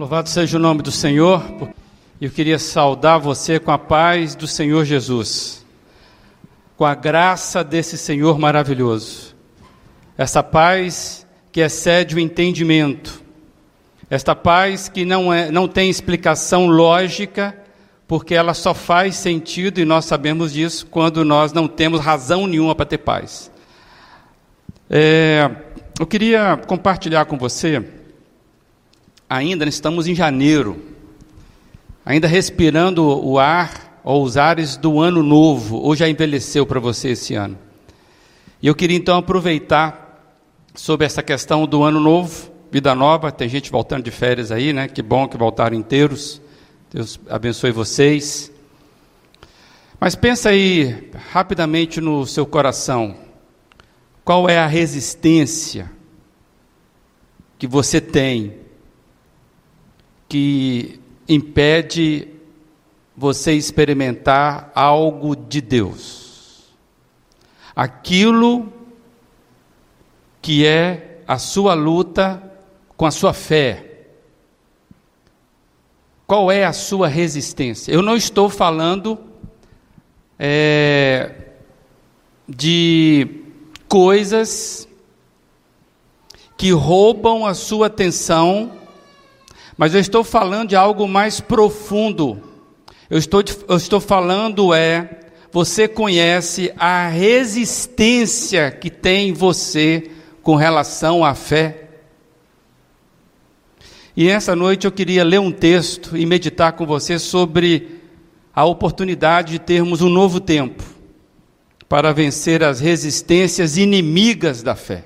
Louvado seja o nome do Senhor. Eu queria saudar você com a paz do Senhor Jesus, com a graça desse Senhor maravilhoso. Essa paz que excede o entendimento, esta paz que não, é, não tem explicação lógica, porque ela só faz sentido, e nós sabemos disso, quando nós não temos razão nenhuma para ter paz. É, eu queria compartilhar com você, ainda estamos em janeiro, ainda respirando o ar ou os ares do ano novo, ou já envelheceu para você esse ano. E eu queria então aproveitar sobre essa questão do ano novo, vida nova, tem gente voltando de férias aí, né? Que bom que voltaram inteiros. Deus abençoe vocês. Mas pensa aí rapidamente no seu coração. Qual é a resistência que você tem que impede você experimentar algo de Deus? Aquilo que é a sua luta com a sua fé. Qual é a sua resistência? Eu não estou falando é, de coisas que roubam a sua atenção, mas eu estou falando de algo mais profundo. Eu estou, eu estou falando é, você conhece a resistência que tem você com relação à fé. E essa noite eu queria ler um texto e meditar com você sobre a oportunidade de termos um novo tempo para vencer as resistências inimigas da fé.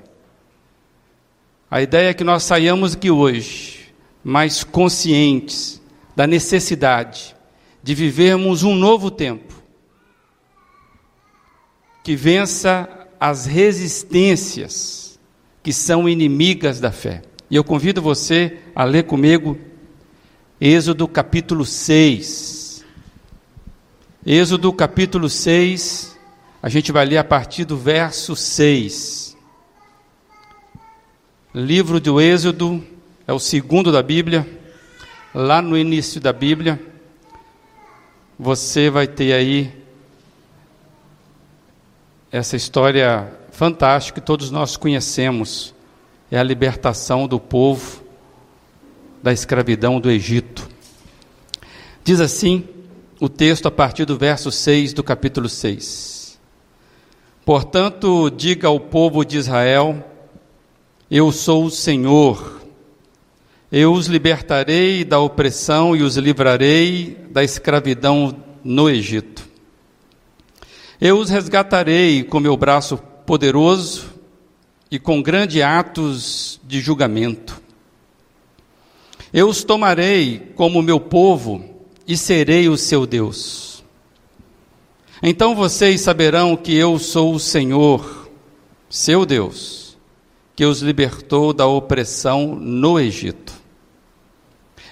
A ideia é que nós saiamos aqui hoje mais conscientes da necessidade de vivermos um novo tempo que vença as resistências que são inimigas da fé. E eu convido você a ler comigo Êxodo capítulo 6. Êxodo capítulo 6, a gente vai ler a partir do verso 6. Livro do Êxodo é o segundo da Bíblia. Lá no início da Bíblia, você vai ter aí essa história fantástica que todos nós conhecemos. É a libertação do povo da escravidão do Egito. Diz assim o texto a partir do verso 6 do capítulo 6. Portanto, diga ao povo de Israel: Eu sou o Senhor. Eu os libertarei da opressão e os livrarei da escravidão no Egito. Eu os resgatarei com meu braço poderoso e com grandes atos de julgamento. Eu os tomarei como meu povo e serei o seu Deus. Então vocês saberão que eu sou o Senhor, seu Deus, que os libertou da opressão no Egito.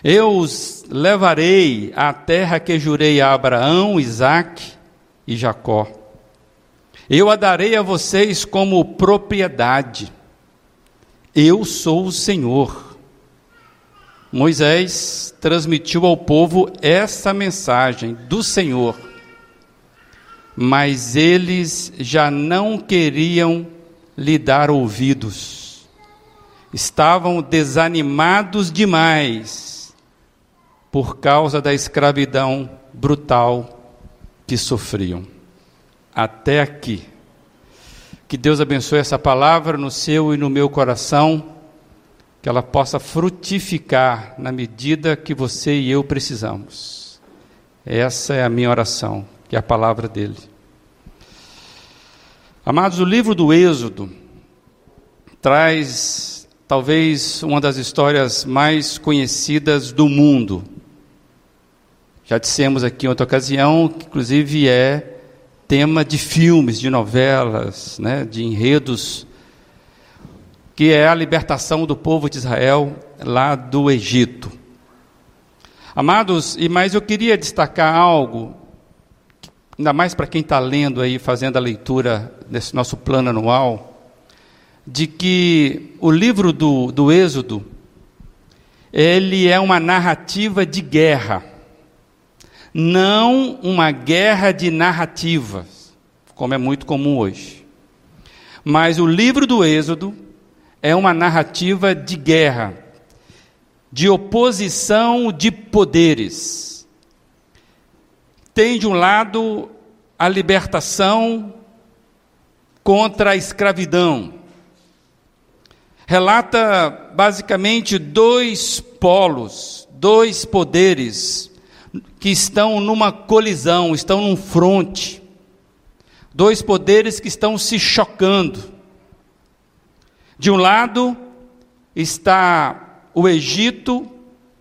Eu os levarei à terra que jurei a Abraão, Isaque e Jacó. Eu a darei a vocês como propriedade. Eu sou o Senhor. Moisés transmitiu ao povo essa mensagem do Senhor mas eles já não queriam lhe dar ouvidos. Estavam desanimados demais por causa da escravidão brutal que sofriam. Até aqui. Que Deus abençoe essa palavra no seu e no meu coração, que ela possa frutificar na medida que você e eu precisamos. Essa é a minha oração que é a palavra dele. Amados, o livro do Êxodo traz talvez uma das histórias mais conhecidas do mundo. Já dissemos aqui em outra ocasião que, inclusive, é tema de filmes, de novelas, né, de enredos, que é a libertação do povo de Israel lá do Egito. Amados, e mas eu queria destacar algo ainda mais para quem está lendo aí, fazendo a leitura desse nosso plano anual, de que o livro do, do Êxodo, ele é uma narrativa de guerra, não uma guerra de narrativas, como é muito comum hoje. Mas o livro do Êxodo é uma narrativa de guerra, de oposição de poderes. Tem de um lado a libertação contra a escravidão. Relata basicamente dois polos, dois poderes que estão numa colisão, estão num fronte. Dois poderes que estão se chocando. De um lado está o Egito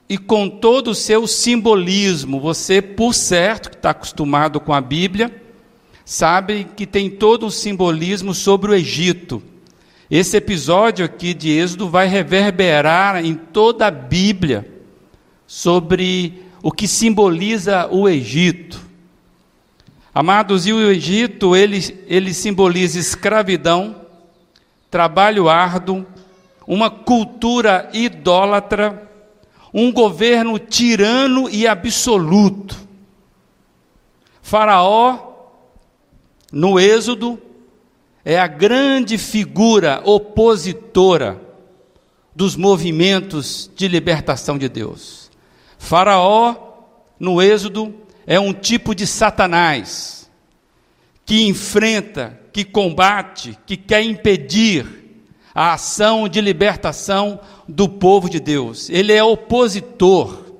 e com todo o seu simbolismo. Você, por certo, que está acostumado com a Bíblia, sabe que tem todo um simbolismo sobre o Egito. Esse episódio aqui de Êxodo vai reverberar em toda a Bíblia sobre o que simboliza o Egito. Amados, e o Egito, ele, ele simboliza escravidão, trabalho árduo, uma cultura idólatra, um governo tirano e absoluto. Faraó no Êxodo, é a grande figura opositora dos movimentos de libertação de Deus. Faraó, no Êxodo, é um tipo de Satanás que enfrenta, que combate, que quer impedir a ação de libertação do povo de Deus. Ele é opositor,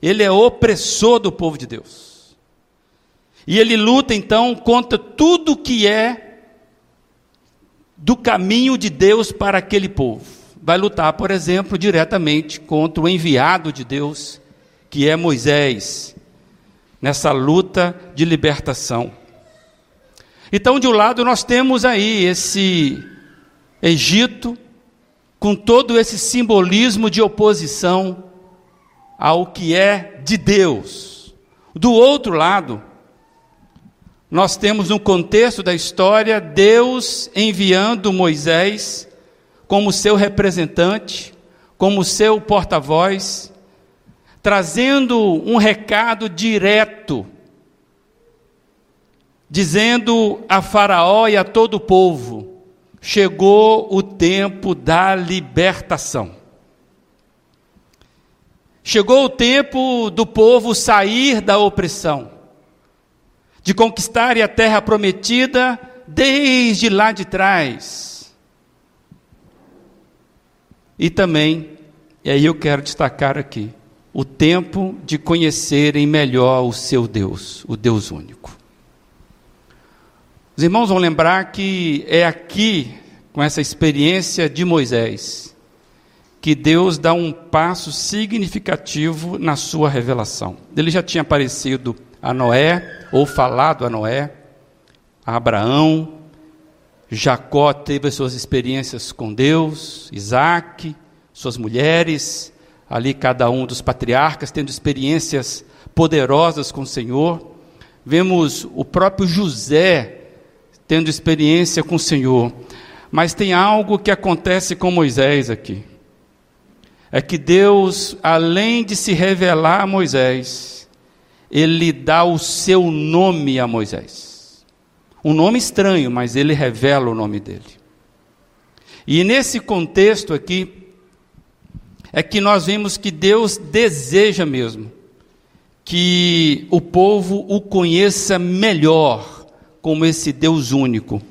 ele é opressor do povo de Deus. E ele luta então contra tudo que é do caminho de Deus para aquele povo. Vai lutar, por exemplo, diretamente contra o enviado de Deus, que é Moisés, nessa luta de libertação. Então, de um lado, nós temos aí esse Egito, com todo esse simbolismo de oposição ao que é de Deus. Do outro lado, nós temos no contexto da história Deus enviando Moisés como seu representante, como seu porta-voz, trazendo um recado direto, dizendo a Faraó e a todo o povo: chegou o tempo da libertação. Chegou o tempo do povo sair da opressão de conquistarem a terra prometida desde lá de trás. E também, e aí eu quero destacar aqui, o tempo de conhecerem melhor o seu Deus, o Deus único. Os irmãos vão lembrar que é aqui, com essa experiência de Moisés, que Deus dá um passo significativo na sua revelação. Ele já tinha aparecido a Noé, ou falado a Noé, a Abraão, Jacó teve as suas experiências com Deus, Isaac, suas mulheres, ali cada um dos patriarcas tendo experiências poderosas com o Senhor. Vemos o próprio José tendo experiência com o Senhor. Mas tem algo que acontece com Moisés aqui. É que Deus, além de se revelar a Moisés, ele dá o seu nome a Moisés. Um nome estranho, mas ele revela o nome dele. E nesse contexto aqui, é que nós vemos que Deus deseja mesmo que o povo o conheça melhor como esse Deus único.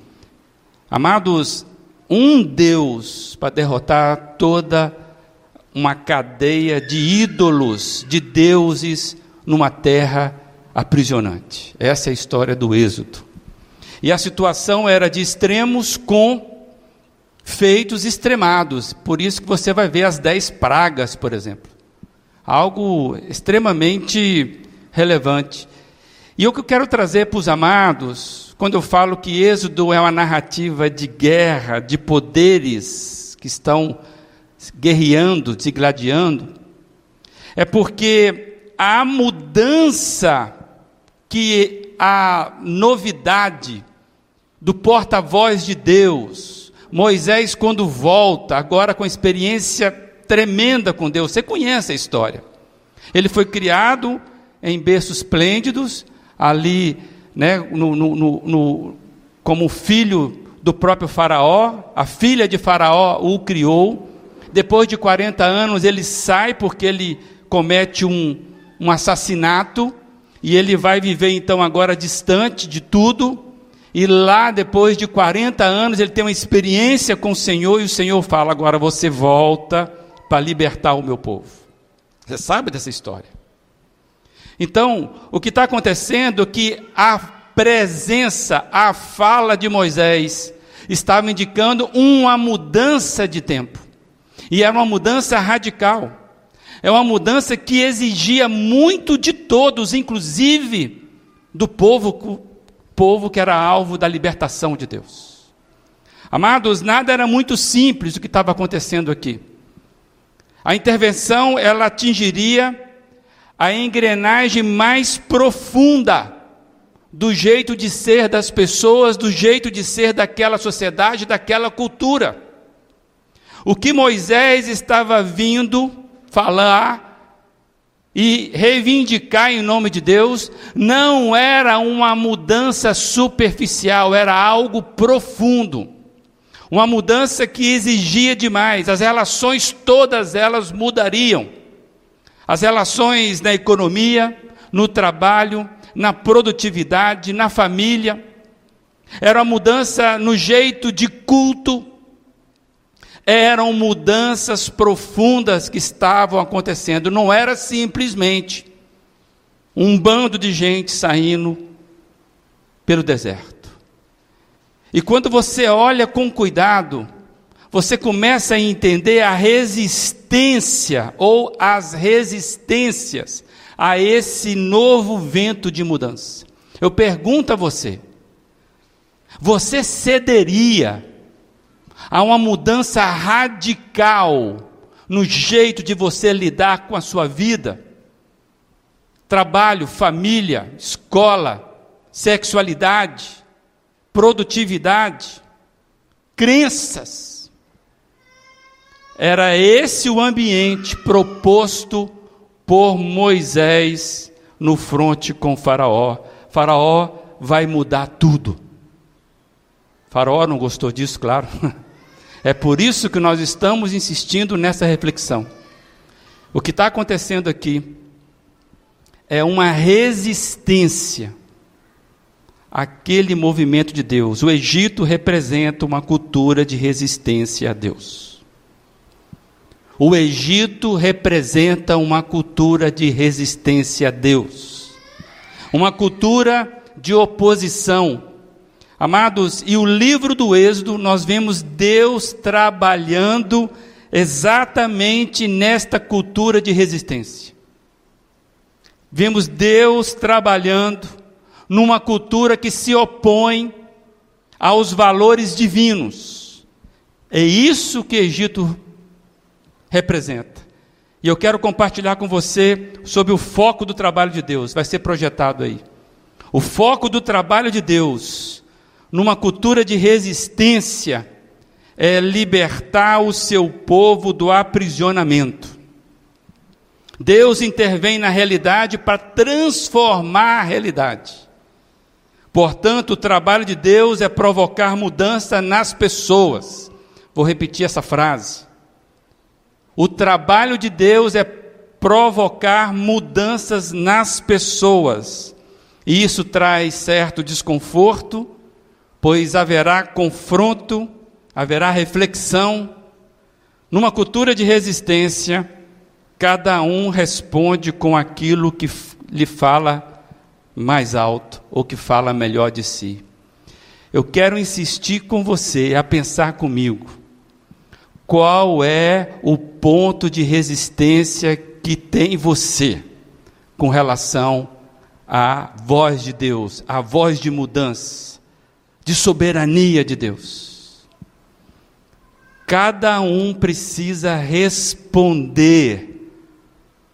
Amados, um Deus para derrotar toda uma cadeia de ídolos, de deuses numa terra aprisionante. Essa é a história do Êxodo. E a situação era de extremos com feitos extremados. Por isso que você vai ver as dez pragas, por exemplo. Algo extremamente relevante. E o que eu quero trazer para os amados, quando eu falo que Êxodo é uma narrativa de guerra, de poderes que estão guerreando, se gladiando, é porque a mudança que a novidade do porta-voz de Deus, Moisés, quando volta, agora com experiência tremenda com Deus. Você conhece a história. Ele foi criado em berços esplêndidos, ali, né, no, no, no, como filho do próprio Faraó. A filha de Faraó o criou. Depois de 40 anos, ele sai porque ele comete um, um assassinato. E ele vai viver então agora distante de tudo. E lá, depois de 40 anos, ele tem uma experiência com o Senhor. E o Senhor fala: Agora você volta para libertar o meu povo. Você sabe dessa história. Então, o que está acontecendo é que a presença, a fala de Moisés, estava indicando uma mudança de tempo. E era uma mudança radical. É uma mudança que exigia muito de todos, inclusive do povo, povo que era alvo da libertação de Deus. Amados, nada era muito simples o que estava acontecendo aqui. A intervenção ela atingiria a engrenagem mais profunda do jeito de ser das pessoas, do jeito de ser daquela sociedade, daquela cultura. O que Moisés estava vindo falar e reivindicar em nome de Deus não era uma mudança superficial, era algo profundo. Uma mudança que exigia demais, as relações todas elas mudariam. As relações na economia, no trabalho, na produtividade, na família. Era uma mudança no jeito de culto. Eram mudanças profundas que estavam acontecendo. Não era simplesmente um bando de gente saindo pelo deserto. E quando você olha com cuidado, você começa a entender a resistência ou as resistências a esse novo vento de mudança. Eu pergunto a você: você cederia a uma mudança radical no jeito de você lidar com a sua vida? Trabalho, família, escola, sexualidade, produtividade, crenças era esse o ambiente proposto por Moisés no fronte com Faraó. Faraó vai mudar tudo. Faraó não gostou disso, claro. É por isso que nós estamos insistindo nessa reflexão. O que está acontecendo aqui é uma resistência àquele movimento de Deus. O Egito representa uma cultura de resistência a Deus. O Egito representa uma cultura de resistência a Deus, uma cultura de oposição. Amados, e o livro do Êxodo, nós vemos Deus trabalhando exatamente nesta cultura de resistência. Vemos Deus trabalhando numa cultura que se opõe aos valores divinos. É isso que Egito representa. E eu quero compartilhar com você sobre o foco do trabalho de Deus, vai ser projetado aí. O foco do trabalho de Deus, numa cultura de resistência, é libertar o seu povo do aprisionamento. Deus intervém na realidade para transformar a realidade. Portanto, o trabalho de Deus é provocar mudança nas pessoas. Vou repetir essa frase. O trabalho de Deus é provocar mudanças nas pessoas. E isso traz certo desconforto, pois haverá confronto, haverá reflexão. Numa cultura de resistência, cada um responde com aquilo que lhe fala mais alto ou que fala melhor de si. Eu quero insistir com você a pensar comigo qual é o ponto de resistência que tem você com relação à voz de Deus, à voz de mudança, de soberania de Deus. Cada um precisa responder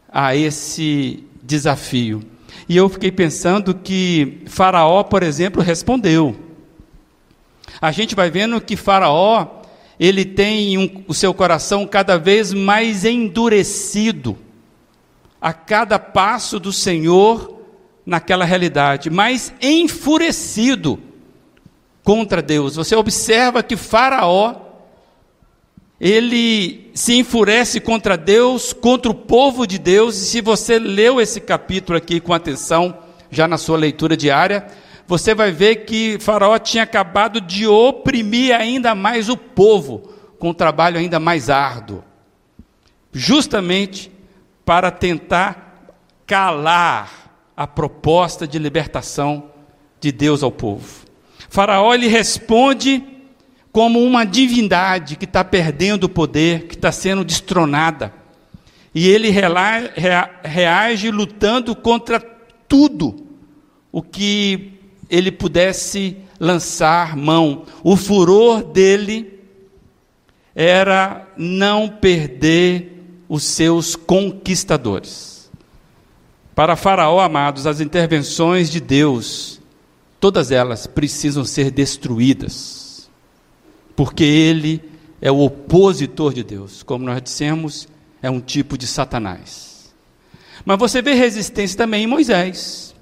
a esse desafio. E eu fiquei pensando que Faraó, por exemplo, respondeu. A gente vai vendo que Faraó ele tem um, o seu coração cada vez mais endurecido a cada passo do Senhor naquela realidade, mais enfurecido contra Deus. Você observa que Faraó ele se enfurece contra Deus, contra o povo de Deus, e se você leu esse capítulo aqui com atenção, já na sua leitura diária, você vai ver que Faraó tinha acabado de oprimir ainda mais o povo, com um trabalho ainda mais árduo, justamente para tentar calar a proposta de libertação de Deus ao povo. Faraó lhe responde como uma divindade que está perdendo o poder, que está sendo destronada. E ele reage lutando contra tudo o que ele pudesse lançar mão. O furor dele era não perder os seus conquistadores. Para Faraó, amados, as intervenções de Deus, todas elas precisam ser destruídas porque ele é o opositor de Deus. Como nós dissemos, é um tipo de Satanás. Mas você vê resistência também em Moisés.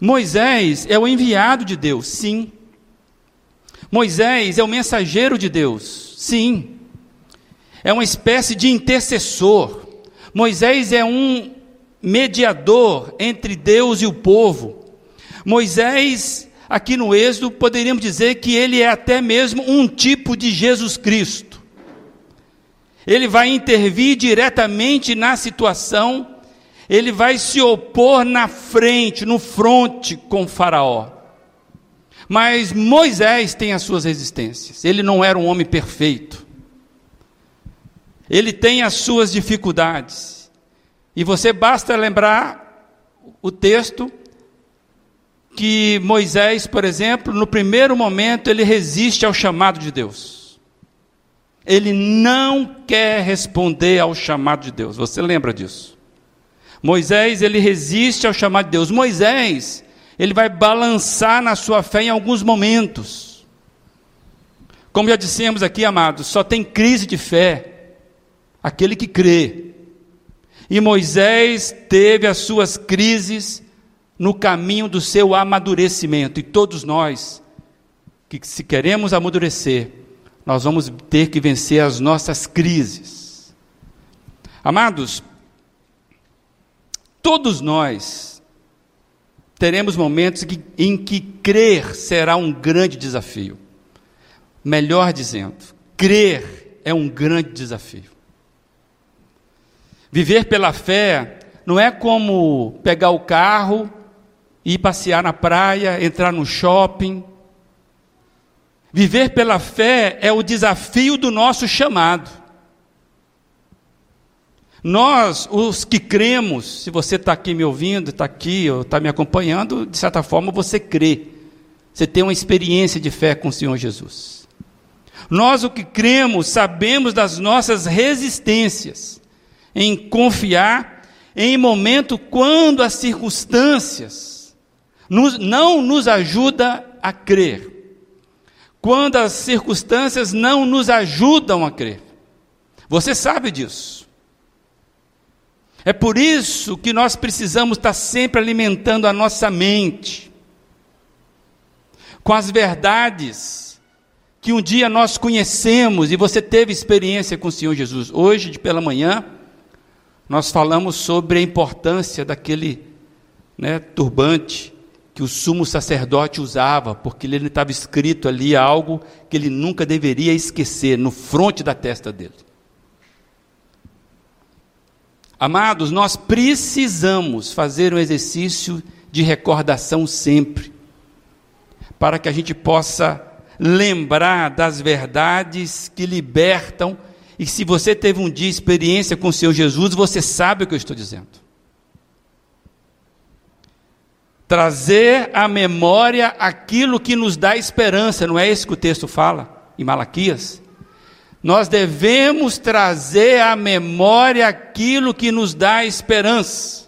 Moisés é o enviado de Deus, sim. Moisés é o mensageiro de Deus, sim. É uma espécie de intercessor. Moisés é um mediador entre Deus e o povo. Moisés aqui no Êxodo, poderíamos dizer que ele é até mesmo um tipo de Jesus Cristo. Ele vai intervir diretamente na situação, ele vai se opor na frente, no fronte com Faraó. Mas Moisés tem as suas resistências. Ele não era um homem perfeito. Ele tem as suas dificuldades. E você basta lembrar o texto que Moisés, por exemplo, no primeiro momento, ele resiste ao chamado de Deus. Ele não quer responder ao chamado de Deus. Você lembra disso? Moisés, ele resiste ao chamado de Deus. Moisés, ele vai balançar na sua fé em alguns momentos. Como já dissemos aqui, amados, só tem crise de fé aquele que crê. E Moisés teve as suas crises no caminho do seu amadurecimento. E todos nós, que se queremos amadurecer, nós vamos ter que vencer as nossas crises. Amados, todos nós teremos momentos em que crer será um grande desafio. Melhor dizendo, crer é um grande desafio. Viver pela fé não é como pegar o carro ir passear na praia, entrar no shopping. Viver pela fé é o desafio do nosso chamado. Nós, os que cremos, se você está aqui me ouvindo, está aqui, ou está me acompanhando, de certa forma você crê. Você tem uma experiência de fé com o Senhor Jesus. Nós, o que cremos, sabemos das nossas resistências em confiar em momento quando as circunstâncias nos, não nos ajuda a crer. Quando as circunstâncias não nos ajudam a crer. Você sabe disso. É por isso que nós precisamos estar sempre alimentando a nossa mente com as verdades que um dia nós conhecemos e você teve experiência com o Senhor Jesus. Hoje, de pela manhã, nós falamos sobre a importância daquele né, turbante que o sumo sacerdote usava, porque ele estava escrito ali algo que ele nunca deveria esquecer, no fronte da testa dele. Amados, nós precisamos fazer um exercício de recordação sempre, para que a gente possa lembrar das verdades que libertam, e se você teve um dia experiência com o Senhor Jesus, você sabe o que eu estou dizendo trazer à memória aquilo que nos dá esperança, não é isso que o texto fala em Malaquias? Nós devemos trazer à memória aquilo que nos dá esperança.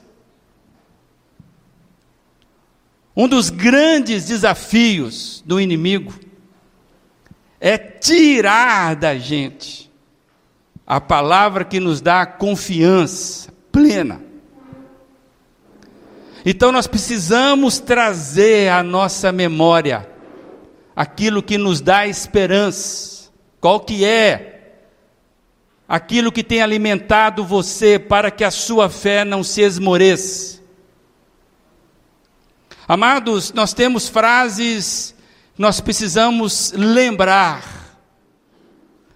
Um dos grandes desafios do inimigo é tirar da gente a palavra que nos dá confiança plena. Então nós precisamos trazer à nossa memória aquilo que nos dá esperança. Qual que é? Aquilo que tem alimentado você para que a sua fé não se esmoreça. Amados, nós temos frases nós precisamos lembrar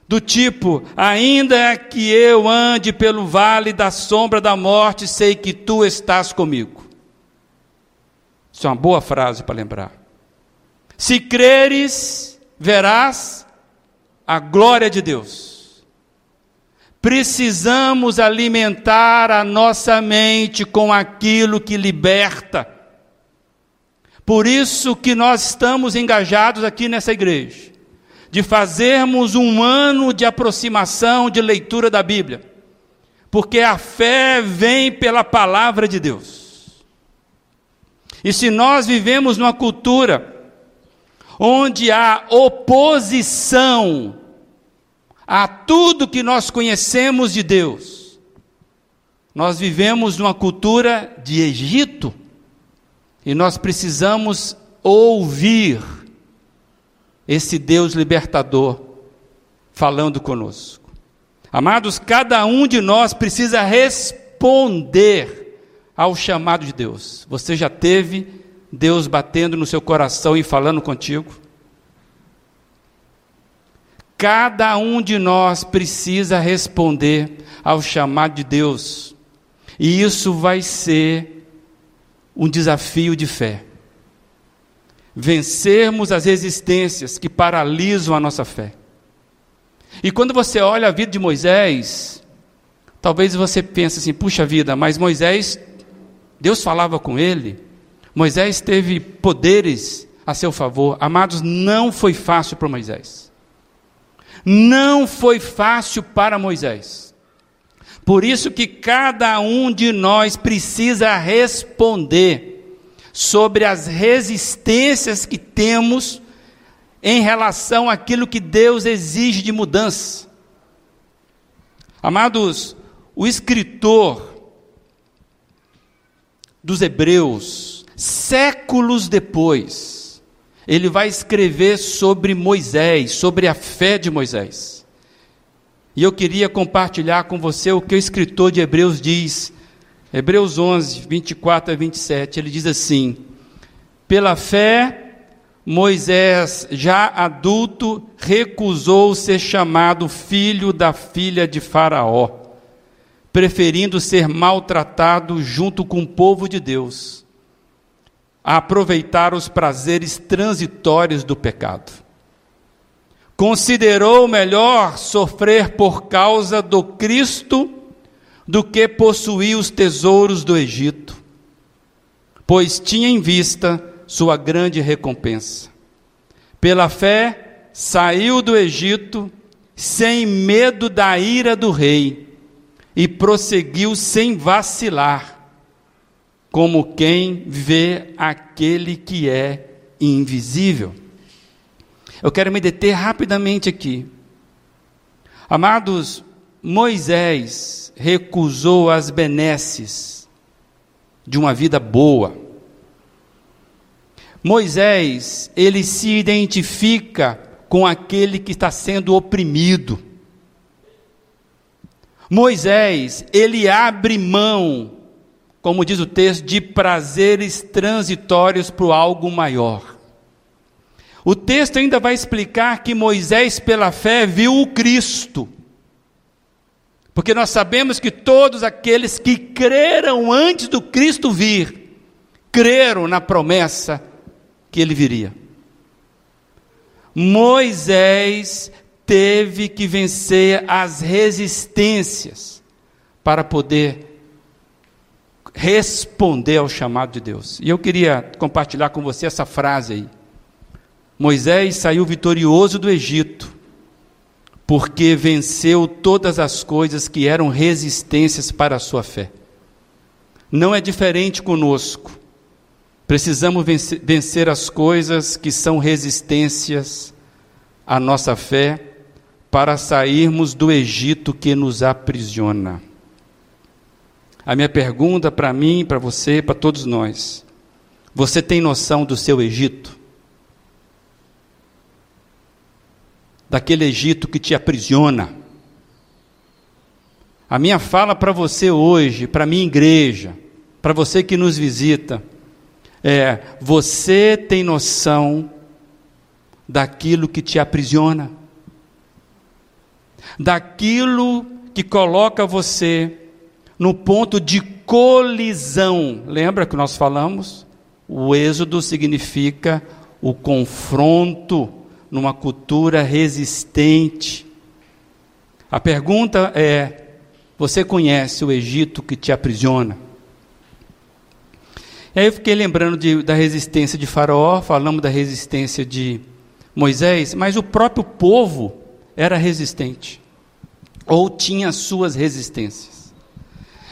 do tipo: ainda que eu ande pelo vale da sombra da morte, sei que tu estás comigo. Isso é uma boa frase para lembrar. Se creres, verás a glória de Deus. Precisamos alimentar a nossa mente com aquilo que liberta por isso que nós estamos engajados aqui nessa igreja, de fazermos um ano de aproximação, de leitura da Bíblia, porque a fé vem pela palavra de Deus. E se nós vivemos numa cultura onde há oposição a tudo que nós conhecemos de Deus, nós vivemos numa cultura de Egito, e nós precisamos ouvir esse Deus libertador falando conosco. Amados, cada um de nós precisa responder ao chamado de Deus. Você já teve Deus batendo no seu coração e falando contigo? Cada um de nós precisa responder ao chamado de Deus. E isso vai ser um desafio de fé. Vencermos as resistências que paralisam a nossa fé. E quando você olha a vida de Moisés, talvez você pense assim: puxa vida, mas Moisés, Deus falava com ele, Moisés teve poderes a seu favor. Amados, não foi fácil para Moisés. Não foi fácil para Moisés. Por isso que cada um de nós precisa responder sobre as resistências que temos em relação àquilo que Deus exige de mudança. Amados, o escritor dos Hebreus, séculos depois, ele vai escrever sobre Moisés, sobre a fé de Moisés. E eu queria compartilhar com você o que o escritor de Hebreus diz, Hebreus 11, 24 a 27. Ele diz assim: Pela fé, Moisés, já adulto, recusou ser chamado filho da filha de Faraó, preferindo ser maltratado junto com o povo de Deus, a aproveitar os prazeres transitórios do pecado considerou melhor sofrer por causa do Cristo do que possuir os tesouros do Egito, pois tinha em vista sua grande recompensa. Pela fé, saiu do Egito sem medo da ira do rei e prosseguiu sem vacilar, como quem vê aquele que é invisível. Eu quero me deter rapidamente aqui. Amados, Moisés recusou as benesses de uma vida boa. Moisés, ele se identifica com aquele que está sendo oprimido. Moisés, ele abre mão, como diz o texto, de prazeres transitórios para algo maior. O texto ainda vai explicar que Moisés, pela fé, viu o Cristo. Porque nós sabemos que todos aqueles que creram antes do Cristo vir, creram na promessa que ele viria. Moisés teve que vencer as resistências para poder responder ao chamado de Deus. E eu queria compartilhar com você essa frase aí. Moisés saiu vitorioso do Egito, porque venceu todas as coisas que eram resistências para a sua fé. Não é diferente conosco. Precisamos vencer, as coisas que são resistências a nossa fé para sairmos do Egito que nos aprisiona. A minha pergunta para mim, para você, para todos nós: você tem noção do seu Egito? Daquele Egito que te aprisiona? A minha fala para você hoje, para minha igreja, para você que nos visita, é: você tem noção daquilo que te aprisiona? Daquilo que coloca você no ponto de colisão. Lembra que nós falamos? O êxodo significa o confronto numa cultura resistente. A pergunta é: você conhece o Egito que te aprisiona? E aí eu fiquei lembrando de, da resistência de Faraó, falamos da resistência de Moisés, mas o próprio povo era resistente, ou tinha suas resistências.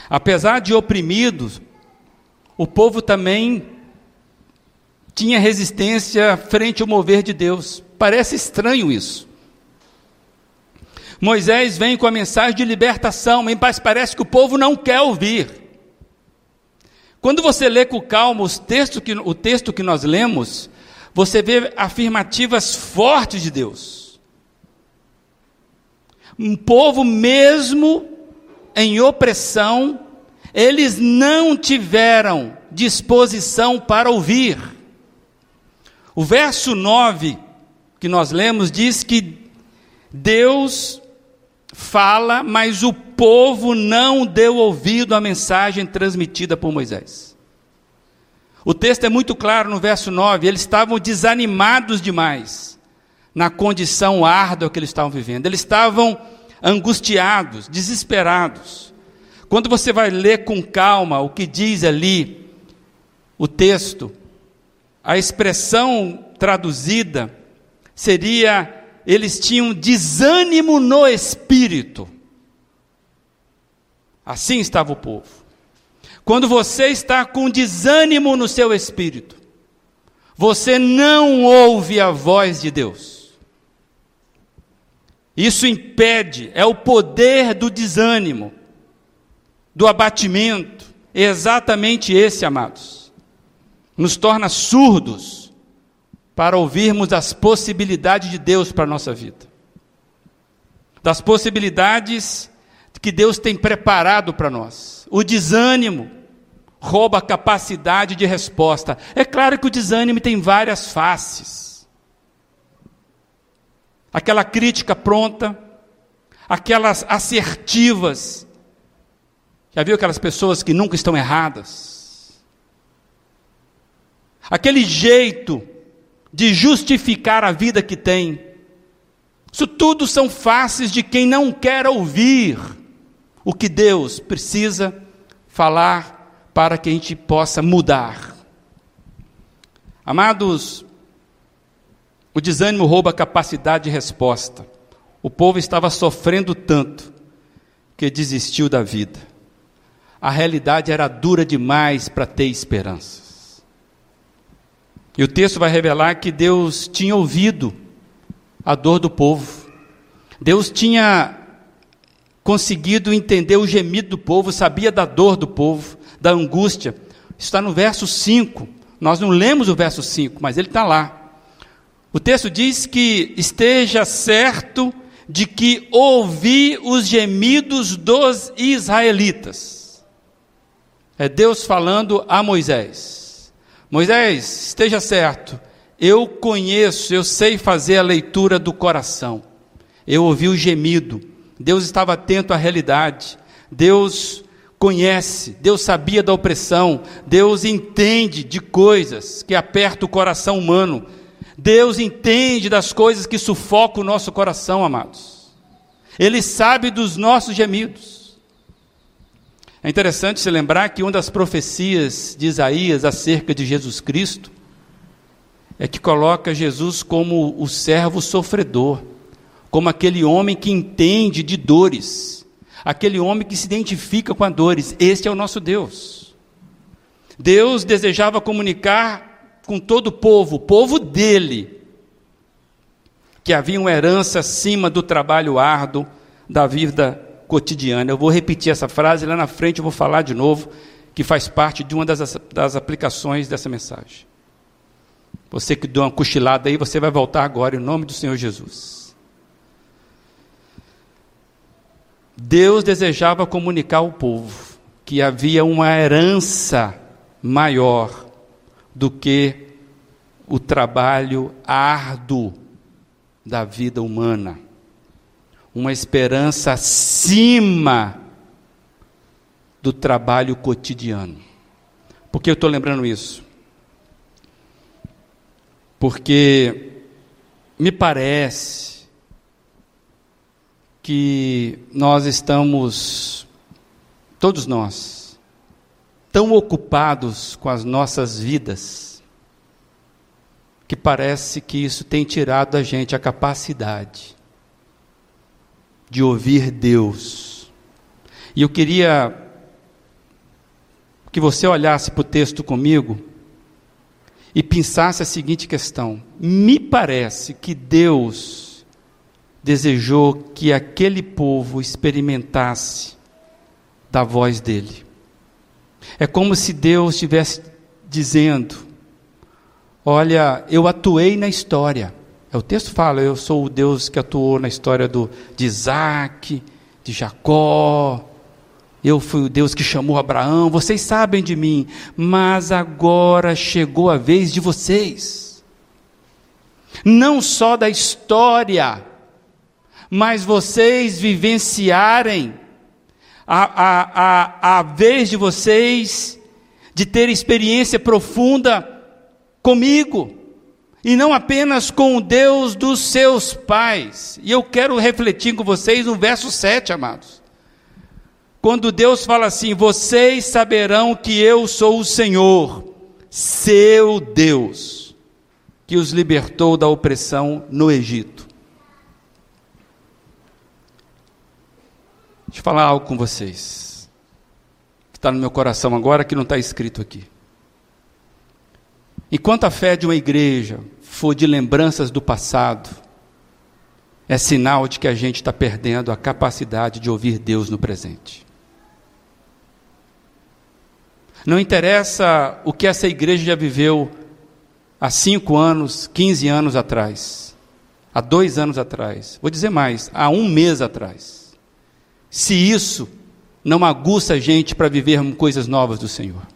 Apesar de oprimidos, o povo também tinha resistência frente ao mover de Deus. Parece estranho isso. Moisés vem com a mensagem de libertação, mas parece que o povo não quer ouvir. Quando você lê com calma os textos que, o texto que nós lemos, você vê afirmativas fortes de Deus. Um povo mesmo em opressão, eles não tiveram disposição para ouvir. O verso 9 que nós lemos diz que Deus fala, mas o povo não deu ouvido à mensagem transmitida por Moisés. O texto é muito claro no verso 9: eles estavam desanimados demais na condição árdua que eles estavam vivendo, eles estavam angustiados, desesperados. Quando você vai ler com calma o que diz ali o texto, a expressão traduzida seria: eles tinham desânimo no espírito. Assim estava o povo. Quando você está com desânimo no seu espírito, você não ouve a voz de Deus. Isso impede, é o poder do desânimo, do abatimento. É exatamente esse, amados. Nos torna surdos para ouvirmos as possibilidades de Deus para a nossa vida. Das possibilidades que Deus tem preparado para nós. O desânimo rouba a capacidade de resposta. É claro que o desânimo tem várias faces aquela crítica pronta, aquelas assertivas. Já viu aquelas pessoas que nunca estão erradas? Aquele jeito de justificar a vida que tem. Isso tudo são faces de quem não quer ouvir o que Deus precisa falar para que a gente possa mudar. Amados, o desânimo rouba a capacidade de resposta. O povo estava sofrendo tanto que desistiu da vida. A realidade era dura demais para ter esperanças. E o texto vai revelar que Deus tinha ouvido a dor do povo. Deus tinha conseguido entender o gemido do povo, sabia da dor do povo, da angústia. Está no verso 5. Nós não lemos o verso 5, mas ele está lá. O texto diz que esteja certo de que ouvi os gemidos dos israelitas. É Deus falando a Moisés. Moisés, esteja certo, eu conheço, eu sei fazer a leitura do coração. Eu ouvi o gemido. Deus estava atento à realidade. Deus conhece, Deus sabia da opressão, Deus entende de coisas que apertam o coração humano. Deus entende das coisas que sufocam o nosso coração, amados. Ele sabe dos nossos gemidos. É interessante se lembrar que uma das profecias de Isaías acerca de Jesus Cristo é que coloca Jesus como o servo sofredor, como aquele homem que entende de dores, aquele homem que se identifica com as dores. Este é o nosso Deus. Deus desejava comunicar com todo o povo, o povo dele, que havia uma herança acima do trabalho árduo da vida cotidiana. Eu vou repetir essa frase, lá na frente eu vou falar de novo, que faz parte de uma das, das aplicações dessa mensagem. Você que deu uma cochilada aí, você vai voltar agora em nome do Senhor Jesus. Deus desejava comunicar ao povo que havia uma herança maior do que o trabalho árduo da vida humana. Uma esperança acima do trabalho cotidiano. Por que eu estou lembrando isso? Porque me parece que nós estamos, todos nós, tão ocupados com as nossas vidas, que parece que isso tem tirado da gente a capacidade de ouvir Deus. E eu queria que você olhasse para o texto comigo e pensasse a seguinte questão: me parece que Deus desejou que aquele povo experimentasse da voz dele. É como se Deus estivesse dizendo: Olha, eu atuei na história. É, o texto fala: Eu sou o Deus que atuou na história do, de Isaac, de Jacó, eu fui o Deus que chamou Abraão, vocês sabem de mim, mas agora chegou a vez de vocês. Não só da história, mas vocês vivenciarem a, a, a, a vez de vocês de ter experiência profunda comigo, e não apenas com o Deus dos seus pais. E eu quero refletir com vocês no verso 7, amados. Quando Deus fala assim: Vocês saberão que eu sou o Senhor, seu Deus, que os libertou da opressão no Egito. Deixa eu falar algo com vocês, que está no meu coração agora, que não está escrito aqui. Enquanto a fé de uma igreja for de lembranças do passado, é sinal de que a gente está perdendo a capacidade de ouvir Deus no presente. Não interessa o que essa igreja já viveu há cinco anos, quinze anos atrás, há dois anos atrás, vou dizer mais, há um mês atrás. Se isso não aguça a gente para viver coisas novas do Senhor.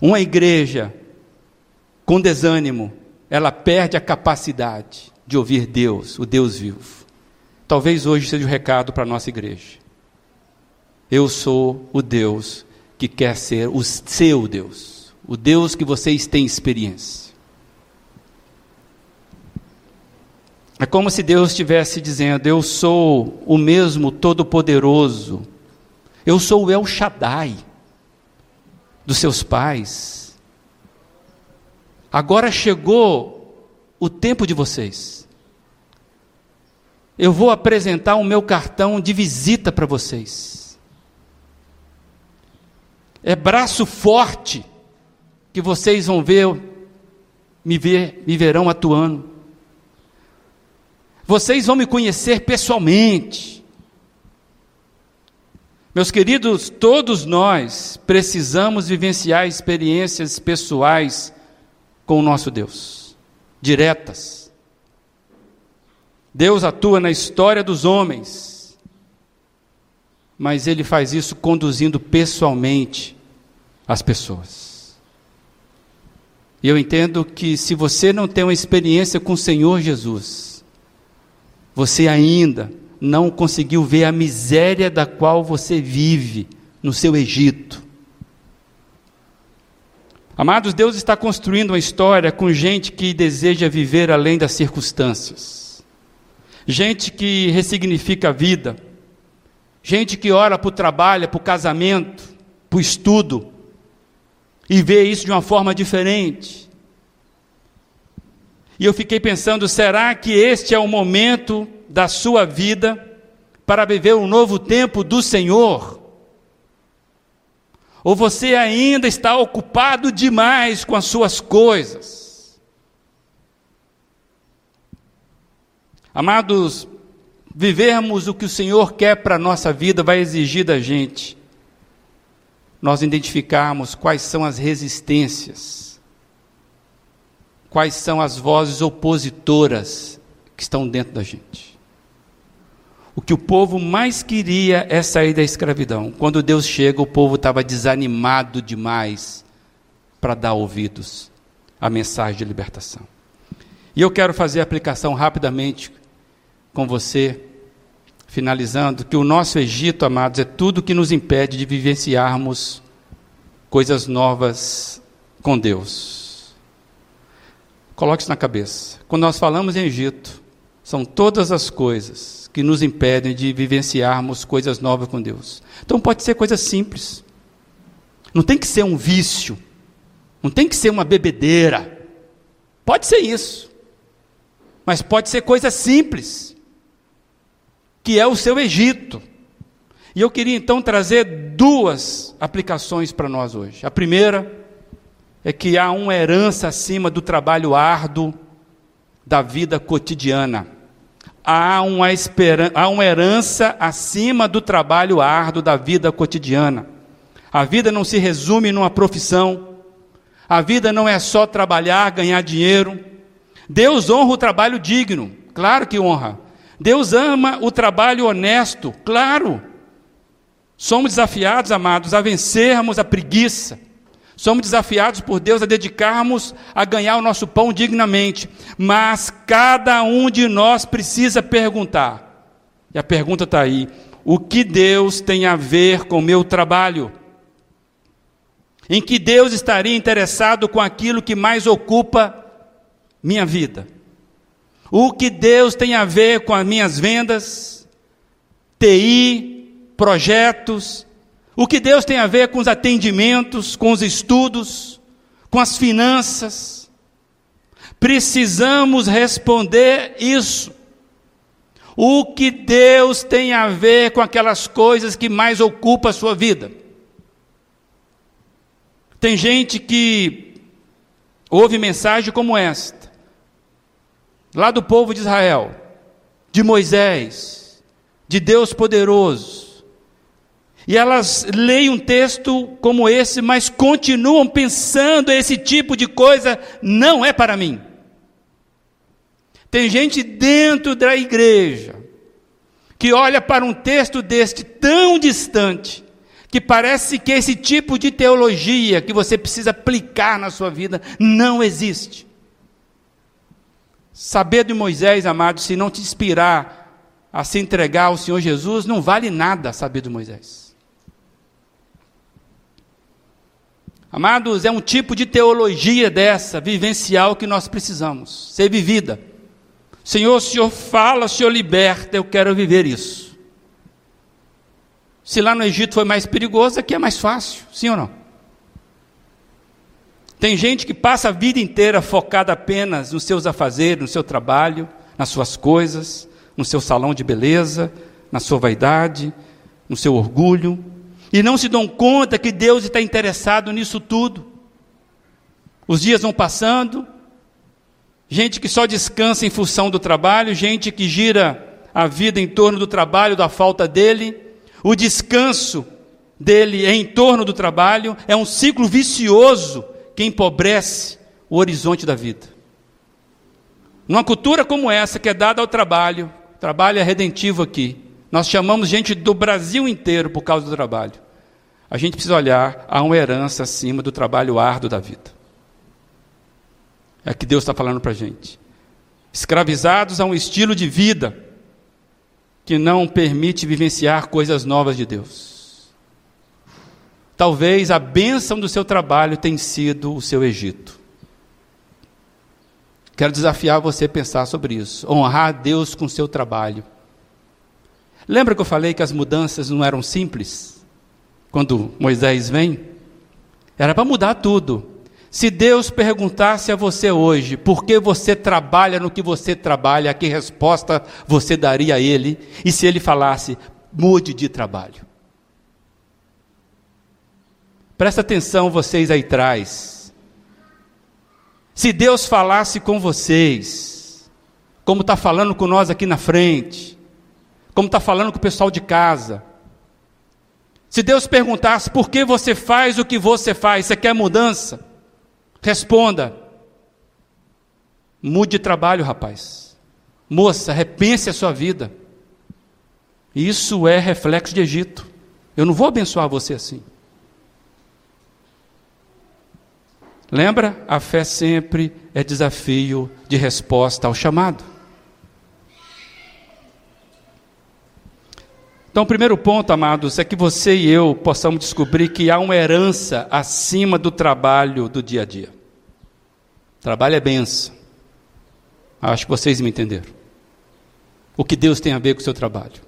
Uma igreja com desânimo, ela perde a capacidade de ouvir Deus, o Deus vivo. Talvez hoje seja o recado para a nossa igreja. Eu sou o Deus que quer ser o seu Deus, o Deus que vocês têm experiência. É como se Deus estivesse dizendo: Eu sou o mesmo Todo-Poderoso, eu sou o El Shaddai dos seus pais. Agora chegou o tempo de vocês. Eu vou apresentar o meu cartão de visita para vocês é braço forte que vocês vão ver, me ver, me verão atuando. Vocês vão me conhecer pessoalmente. Meus queridos, todos nós precisamos vivenciar experiências pessoais com o nosso Deus, diretas. Deus atua na história dos homens mas ele faz isso conduzindo pessoalmente as pessoas. E eu entendo que se você não tem uma experiência com o Senhor Jesus, você ainda não conseguiu ver a miséria da qual você vive no seu Egito. Amados, Deus está construindo uma história com gente que deseja viver além das circunstâncias, gente que ressignifica a vida Gente que ora para o trabalho, para o casamento, para o estudo, e vê isso de uma forma diferente. E eu fiquei pensando: será que este é o momento da sua vida para viver um novo tempo do Senhor? Ou você ainda está ocupado demais com as suas coisas? Amados, vivermos o que o Senhor quer para a nossa vida vai exigir da gente nós identificarmos quais são as resistências, quais são as vozes opositoras que estão dentro da gente. O que o povo mais queria é sair da escravidão. Quando Deus chega, o povo estava desanimado demais para dar ouvidos à mensagem de libertação. E eu quero fazer a aplicação rapidamente com você, finalizando, que o nosso Egito, amados, é tudo que nos impede de vivenciarmos coisas novas com Deus. Coloque isso na cabeça. Quando nós falamos em Egito, são todas as coisas que nos impedem de vivenciarmos coisas novas com Deus. Então pode ser coisa simples. Não tem que ser um vício. Não tem que ser uma bebedeira. Pode ser isso. Mas pode ser coisa simples que é o seu Egito. E eu queria então trazer duas aplicações para nós hoje. A primeira é que há uma herança acima do trabalho árduo da vida cotidiana. Há uma, há uma herança acima do trabalho árduo da vida cotidiana. A vida não se resume numa profissão. A vida não é só trabalhar, ganhar dinheiro. Deus honra o trabalho digno, claro que honra. Deus ama o trabalho honesto, claro. Somos desafiados, amados, a vencermos a preguiça. Somos desafiados por Deus a dedicarmos a ganhar o nosso pão dignamente. Mas cada um de nós precisa perguntar. E a pergunta está aí: o que Deus tem a ver com o meu trabalho? Em que Deus estaria interessado com aquilo que mais ocupa minha vida? O que Deus tem a ver com as minhas vendas, TI, projetos, o que Deus tem a ver com os atendimentos, com os estudos, com as finanças. Precisamos responder isso. O que Deus tem a ver com aquelas coisas que mais ocupam a sua vida? Tem gente que ouve mensagem como esta lá do povo de Israel, de Moisés, de Deus poderoso. E elas leem um texto como esse, mas continuam pensando esse tipo de coisa não é para mim. Tem gente dentro da igreja que olha para um texto deste tão distante, que parece que esse tipo de teologia que você precisa aplicar na sua vida não existe. Saber de Moisés, amado, se não te inspirar a se entregar ao Senhor Jesus, não vale nada saber de Moisés. Amados, é um tipo de teologia dessa, vivencial, que nós precisamos, ser vivida. Senhor, o Senhor fala, o Senhor liberta, eu quero viver isso. Se lá no Egito foi mais perigoso, aqui é mais fácil, sim ou não? Tem gente que passa a vida inteira focada apenas nos seus afazeres, no seu trabalho, nas suas coisas, no seu salão de beleza, na sua vaidade, no seu orgulho, e não se dão conta que Deus está interessado nisso tudo. Os dias vão passando, gente que só descansa em função do trabalho, gente que gira a vida em torno do trabalho, da falta dele, o descanso dele é em torno do trabalho, é um ciclo vicioso que empobrece o horizonte da vida. Numa cultura como essa, que é dada ao trabalho, trabalho é redentivo aqui. Nós chamamos gente do Brasil inteiro por causa do trabalho. A gente precisa olhar a uma herança acima do trabalho árduo da vida. É que Deus está falando para a gente. Escravizados a um estilo de vida que não permite vivenciar coisas novas de Deus. Talvez a bênção do seu trabalho tenha sido o seu Egito. Quero desafiar você a pensar sobre isso. Honrar a Deus com o seu trabalho. Lembra que eu falei que as mudanças não eram simples? Quando Moisés vem? Era para mudar tudo. Se Deus perguntasse a você hoje por que você trabalha no que você trabalha, que resposta você daria a Ele? E se Ele falasse, mude de trabalho? Presta atenção vocês aí atrás. Se Deus falasse com vocês, como está falando com nós aqui na frente, como está falando com o pessoal de casa. Se Deus perguntasse por que você faz o que você faz, você quer mudança? Responda: mude de trabalho, rapaz. Moça, repense a sua vida. Isso é reflexo de Egito. Eu não vou abençoar você assim. Lembra? A fé sempre é desafio de resposta ao chamado. Então, o primeiro ponto, amados, é que você e eu possamos descobrir que há uma herança acima do trabalho do dia a dia. Trabalho é benção. Acho que vocês me entenderam. O que Deus tem a ver com o seu trabalho.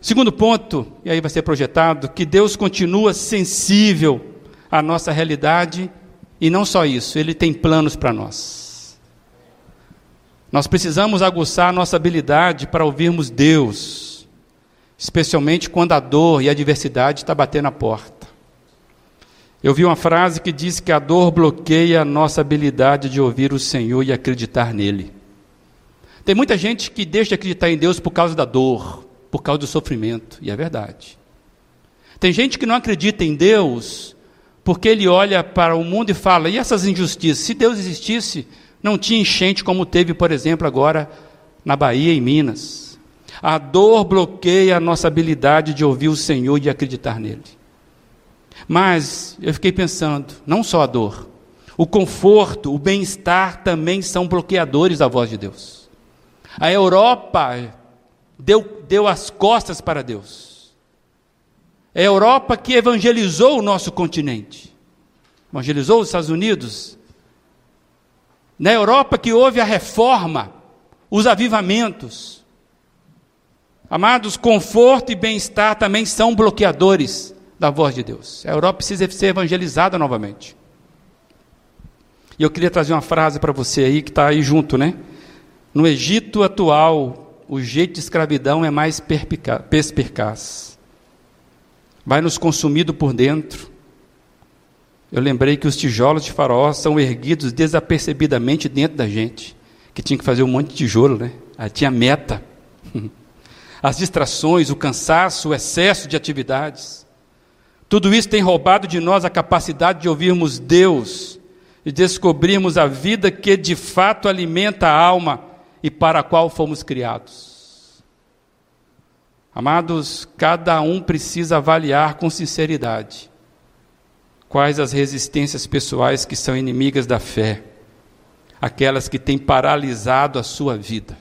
Segundo ponto, e aí vai ser projetado, que Deus continua sensível à nossa realidade e não só isso, Ele tem planos para nós. Nós precisamos aguçar nossa habilidade para ouvirmos Deus, especialmente quando a dor e a adversidade está batendo a porta. Eu vi uma frase que diz que a dor bloqueia a nossa habilidade de ouvir o Senhor e acreditar nele. Tem muita gente que deixa de acreditar em Deus por causa da dor, por causa do sofrimento, e é verdade. Tem gente que não acredita em Deus porque ele olha para o mundo e fala: e essas injustiças? Se Deus existisse, não tinha enchente como teve, por exemplo, agora na Bahia, em Minas. A dor bloqueia a nossa habilidade de ouvir o Senhor e acreditar nele. Mas eu fiquei pensando, não só a dor, o conforto, o bem-estar também são bloqueadores da voz de Deus. A Europa deu, deu as costas para Deus. É a Europa que evangelizou o nosso continente. Evangelizou os Estados Unidos, na Europa que houve a reforma, os avivamentos. Amados, conforto e bem-estar também são bloqueadores da voz de Deus. A Europa precisa ser evangelizada novamente. E eu queria trazer uma frase para você aí que está aí junto, né? No Egito atual, o jeito de escravidão é mais perspicaz. Vai nos consumindo por dentro eu lembrei que os tijolos de faraó são erguidos desapercebidamente dentro da gente, que tinha que fazer um monte de tijolo, né? Aí tinha meta. As distrações, o cansaço, o excesso de atividades. Tudo isso tem roubado de nós a capacidade de ouvirmos Deus e descobrirmos a vida que de fato alimenta a alma e para a qual fomos criados. Amados, cada um precisa avaliar com sinceridade Quais as resistências pessoais que são inimigas da fé? Aquelas que têm paralisado a sua vida.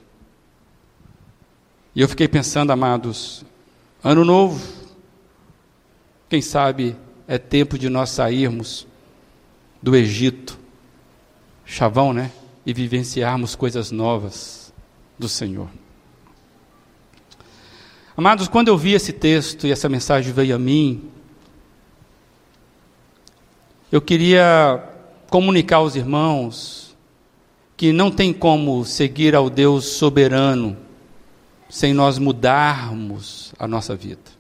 E eu fiquei pensando, amados, ano novo, quem sabe é tempo de nós sairmos do Egito, chavão, né? E vivenciarmos coisas novas do Senhor. Amados, quando eu vi esse texto e essa mensagem veio a mim, eu queria comunicar aos irmãos que não tem como seguir ao Deus soberano sem nós mudarmos a nossa vida.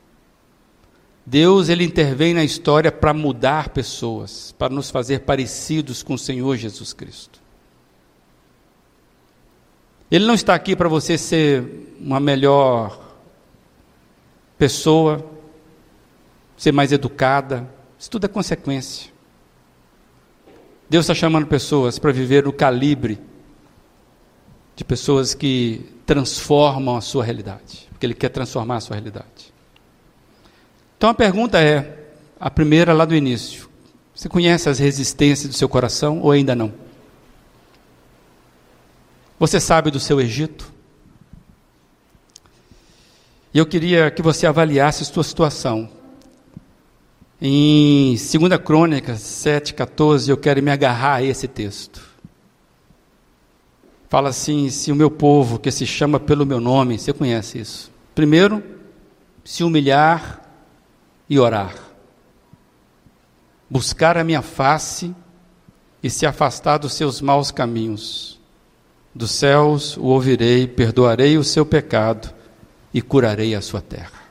Deus ele intervém na história para mudar pessoas, para nos fazer parecidos com o Senhor Jesus Cristo. Ele não está aqui para você ser uma melhor pessoa, ser mais educada. Isso tudo é consequência. Deus está chamando pessoas para viver no calibre de pessoas que transformam a sua realidade, porque Ele quer transformar a sua realidade. Então a pergunta é, a primeira lá do início: você conhece as resistências do seu coração ou ainda não? Você sabe do seu Egito? E eu queria que você avaliasse sua situação. Em 2 Crônicas 7,14, eu quero me agarrar a esse texto. Fala assim: se o meu povo, que se chama pelo meu nome, você conhece isso? Primeiro, se humilhar e orar, buscar a minha face e se afastar dos seus maus caminhos. Dos céus o ouvirei, perdoarei o seu pecado e curarei a sua terra.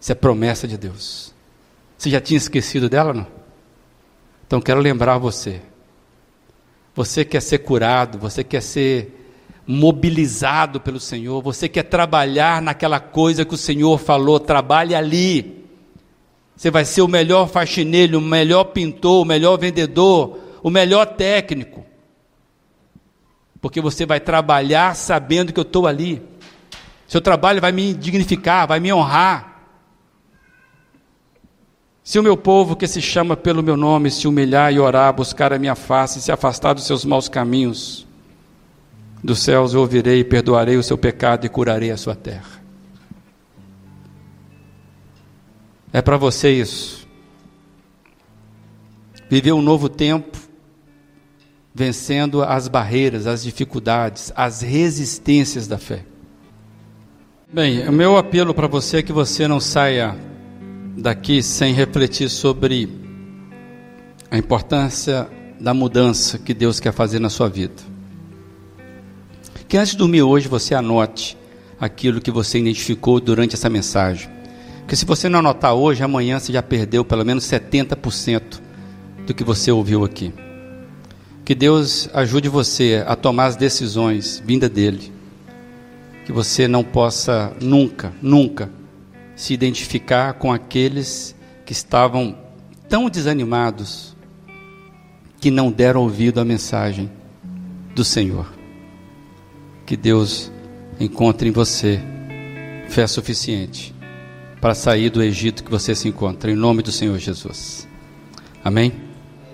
Isso é promessa de Deus. Você já tinha esquecido dela, não? Então quero lembrar você. Você quer ser curado, você quer ser mobilizado pelo Senhor, você quer trabalhar naquela coisa que o Senhor falou, trabalhe ali. Você vai ser o melhor faxineiro, o melhor pintor, o melhor vendedor, o melhor técnico. Porque você vai trabalhar sabendo que eu estou ali. Seu trabalho vai me dignificar, vai me honrar. Se o meu povo que se chama pelo meu nome se humilhar e orar, buscar a minha face e se afastar dos seus maus caminhos, dos céus eu ouvirei perdoarei o seu pecado e curarei a sua terra. É para você isso. Viver um novo tempo, vencendo as barreiras, as dificuldades, as resistências da fé. Bem, o meu apelo para você é que você não saia daqui sem refletir sobre a importância da mudança que Deus quer fazer na sua vida. Que antes de dormir hoje você anote aquilo que você identificou durante essa mensagem. Porque se você não anotar hoje, amanhã você já perdeu pelo menos 70% do que você ouviu aqui. Que Deus ajude você a tomar as decisões vinda dele. Que você não possa nunca, nunca se identificar com aqueles que estavam tão desanimados que não deram ouvido à mensagem do Senhor que Deus encontre em você fé suficiente para sair do Egito que você se encontra, em nome do Senhor Jesus. Amém?